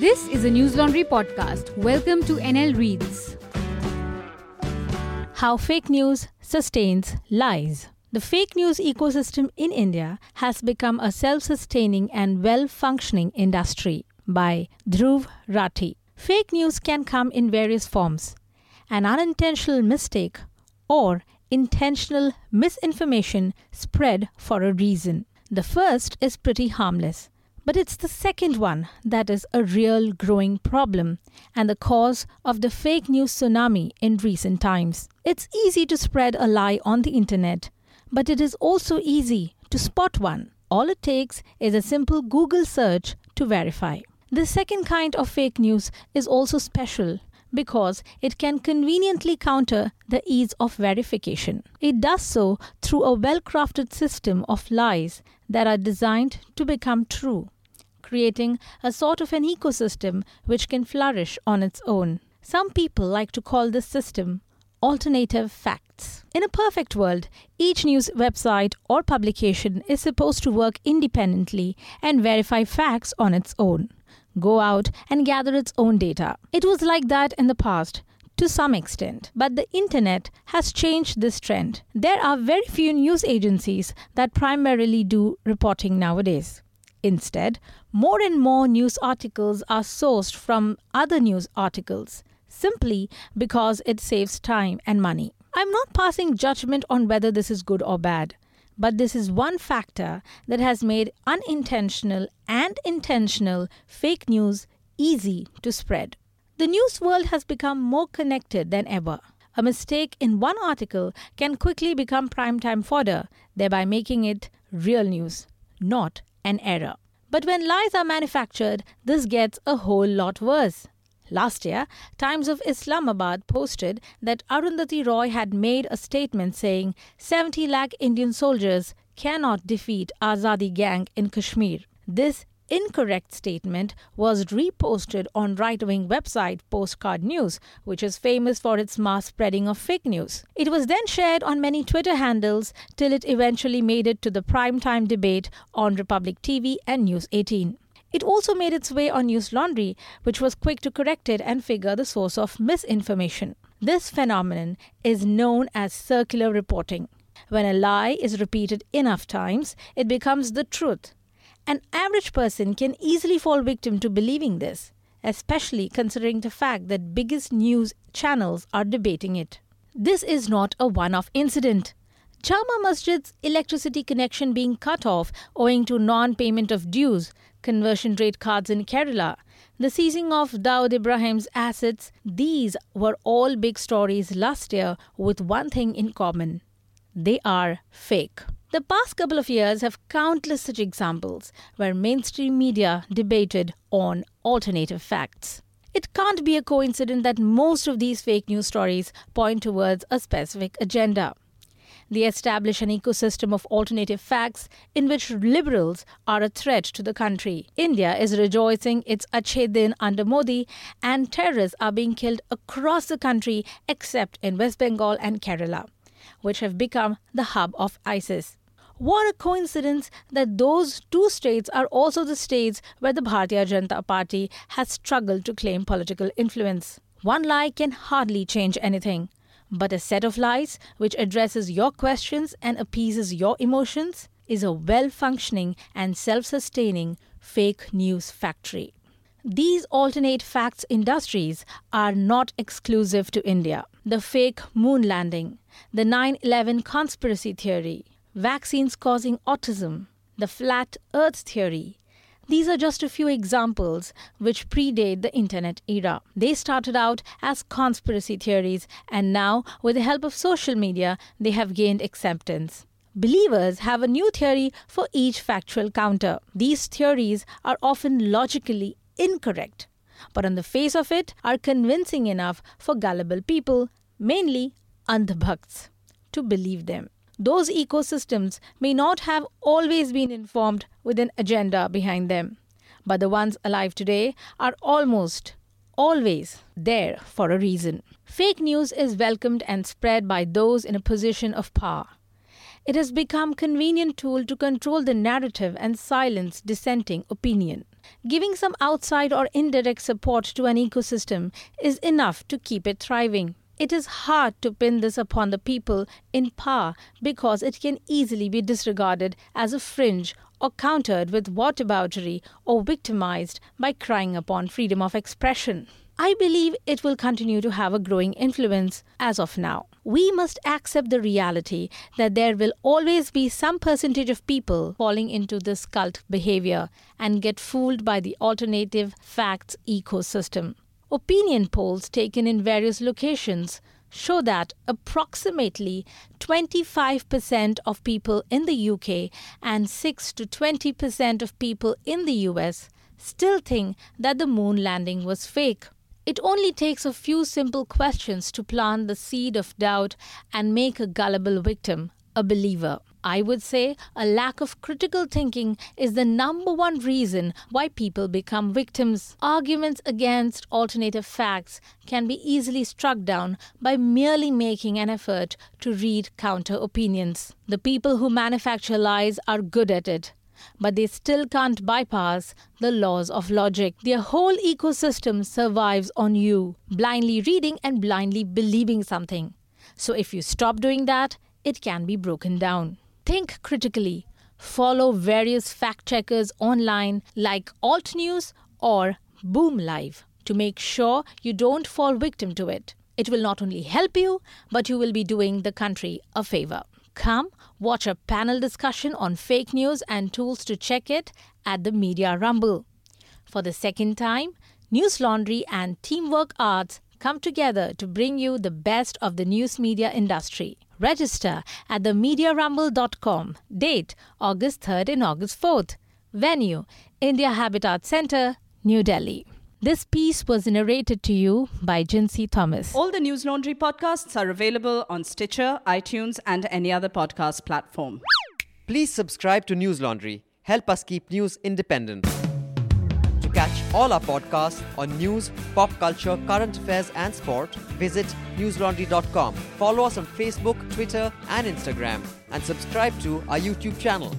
This is a News Laundry podcast. Welcome to NL Reads. How fake news sustains lies. The fake news ecosystem in India has become a self sustaining and well functioning industry. By Dhruv Rathee. Fake news can come in various forms an unintentional mistake or intentional misinformation spread for a reason. The first is pretty harmless, but it's the second one that is a real growing problem and the cause of the fake news tsunami in recent times. It's easy to spread a lie on the internet, but it is also easy to spot one. All it takes is a simple Google search to verify. The second kind of fake news is also special because it can conveniently counter the ease of verification. It does so through a well crafted system of lies that are designed to become true, creating a sort of an ecosystem which can flourish on its own. Some people like to call this system alternative facts. In a perfect world, each news website or publication is supposed to work independently and verify facts on its own go out and gather its own data. It was like that in the past to some extent. But the internet has changed this trend. There are very few news agencies that primarily do reporting nowadays. Instead, more and more news articles are sourced from other news articles simply because it saves time and money. I'm not passing judgment on whether this is good or bad. But this is one factor that has made unintentional and intentional fake news easy to spread. The news world has become more connected than ever. A mistake in one article can quickly become primetime fodder, thereby making it real news, not an error. But when lies are manufactured, this gets a whole lot worse. Last year, Times of Islamabad posted that Arundhati Roy had made a statement saying 70 lakh Indian soldiers cannot defeat Azadi gang in Kashmir. This incorrect statement was reposted on right-wing website Postcard News, which is famous for its mass spreading of fake news. It was then shared on many Twitter handles till it eventually made it to the primetime debate on Republic TV and News 18. It also made its way on News Laundry, which was quick to correct it and figure the source of misinformation. This phenomenon is known as circular reporting. When a lie is repeated enough times, it becomes the truth. An average person can easily fall victim to believing this, especially considering the fact that biggest news channels are debating it. This is not a one off incident. Jama Masjid's electricity connection being cut off owing to non payment of dues, conversion rate cards in Kerala, the seizing of Dawood Ibrahim's assets, these were all big stories last year with one thing in common they are fake. The past couple of years have countless such examples where mainstream media debated on alternative facts. It can't be a coincidence that most of these fake news stories point towards a specific agenda. They establish an ecosystem of alternative facts in which liberals are a threat to the country. India is rejoicing its Din under Modi, and terrorists are being killed across the country except in West Bengal and Kerala, which have become the hub of ISIS. What a coincidence that those two states are also the states where the Bharatiya Janata Party has struggled to claim political influence. One lie can hardly change anything. But a set of lies which addresses your questions and appeases your emotions is a well functioning and self sustaining fake news factory. These alternate facts industries are not exclusive to India. The fake moon landing, the 9 11 conspiracy theory, vaccines causing autism, the flat earth theory, these are just a few examples which predate the internet era. They started out as conspiracy theories, and now, with the help of social media, they have gained acceptance. Believers have a new theory for each factual counter. These theories are often logically incorrect, but on the face of it are convincing enough for gullible people, mainly andhbhakts, to believe them. Those ecosystems may not have always been informed with an agenda behind them, but the ones alive today are almost always there for a reason. Fake news is welcomed and spread by those in a position of power. It has become convenient tool to control the narrative and silence dissenting opinion. Giving some outside or indirect support to an ecosystem is enough to keep it thriving. It is hard to pin this upon the people in power because it can easily be disregarded as a fringe or countered with whataboutery or victimized by crying upon freedom of expression. I believe it will continue to have a growing influence as of now. We must accept the reality that there will always be some percentage of people falling into this cult behavior and get fooled by the alternative facts ecosystem. Opinion polls taken in various locations show that approximately 25% of people in the UK and 6 to 20% of people in the US still think that the moon landing was fake. It only takes a few simple questions to plant the seed of doubt and make a gullible victim a believer. I would say a lack of critical thinking is the number one reason why people become victims. Arguments against alternative facts can be easily struck down by merely making an effort to read counter opinions. The people who manufacture lies are good at it. But they still can't bypass the laws of logic. Their whole ecosystem survives on you blindly reading and blindly believing something. So, if you stop doing that, it can be broken down. Think critically. Follow various fact checkers online like Alt News or Boom Live to make sure you don't fall victim to it. It will not only help you, but you will be doing the country a favor. Come, watch a panel discussion on fake news and tools to check it at the Media Rumble. For the second time, News Laundry and Teamwork Arts come together to bring you the best of the news media industry. Register at themediarumble.com. Date August 3rd and August 4th. Venue India Habitat Center, New Delhi. This piece was narrated to you by Jinsey Thomas. All the News Laundry podcasts are available on Stitcher, iTunes, and any other podcast platform. Please subscribe to News Laundry. Help us keep news independent. To catch all our podcasts on news, pop culture, current affairs, and sport, visit newslaundry.com. Follow us on Facebook, Twitter, and Instagram, and subscribe to our YouTube channel.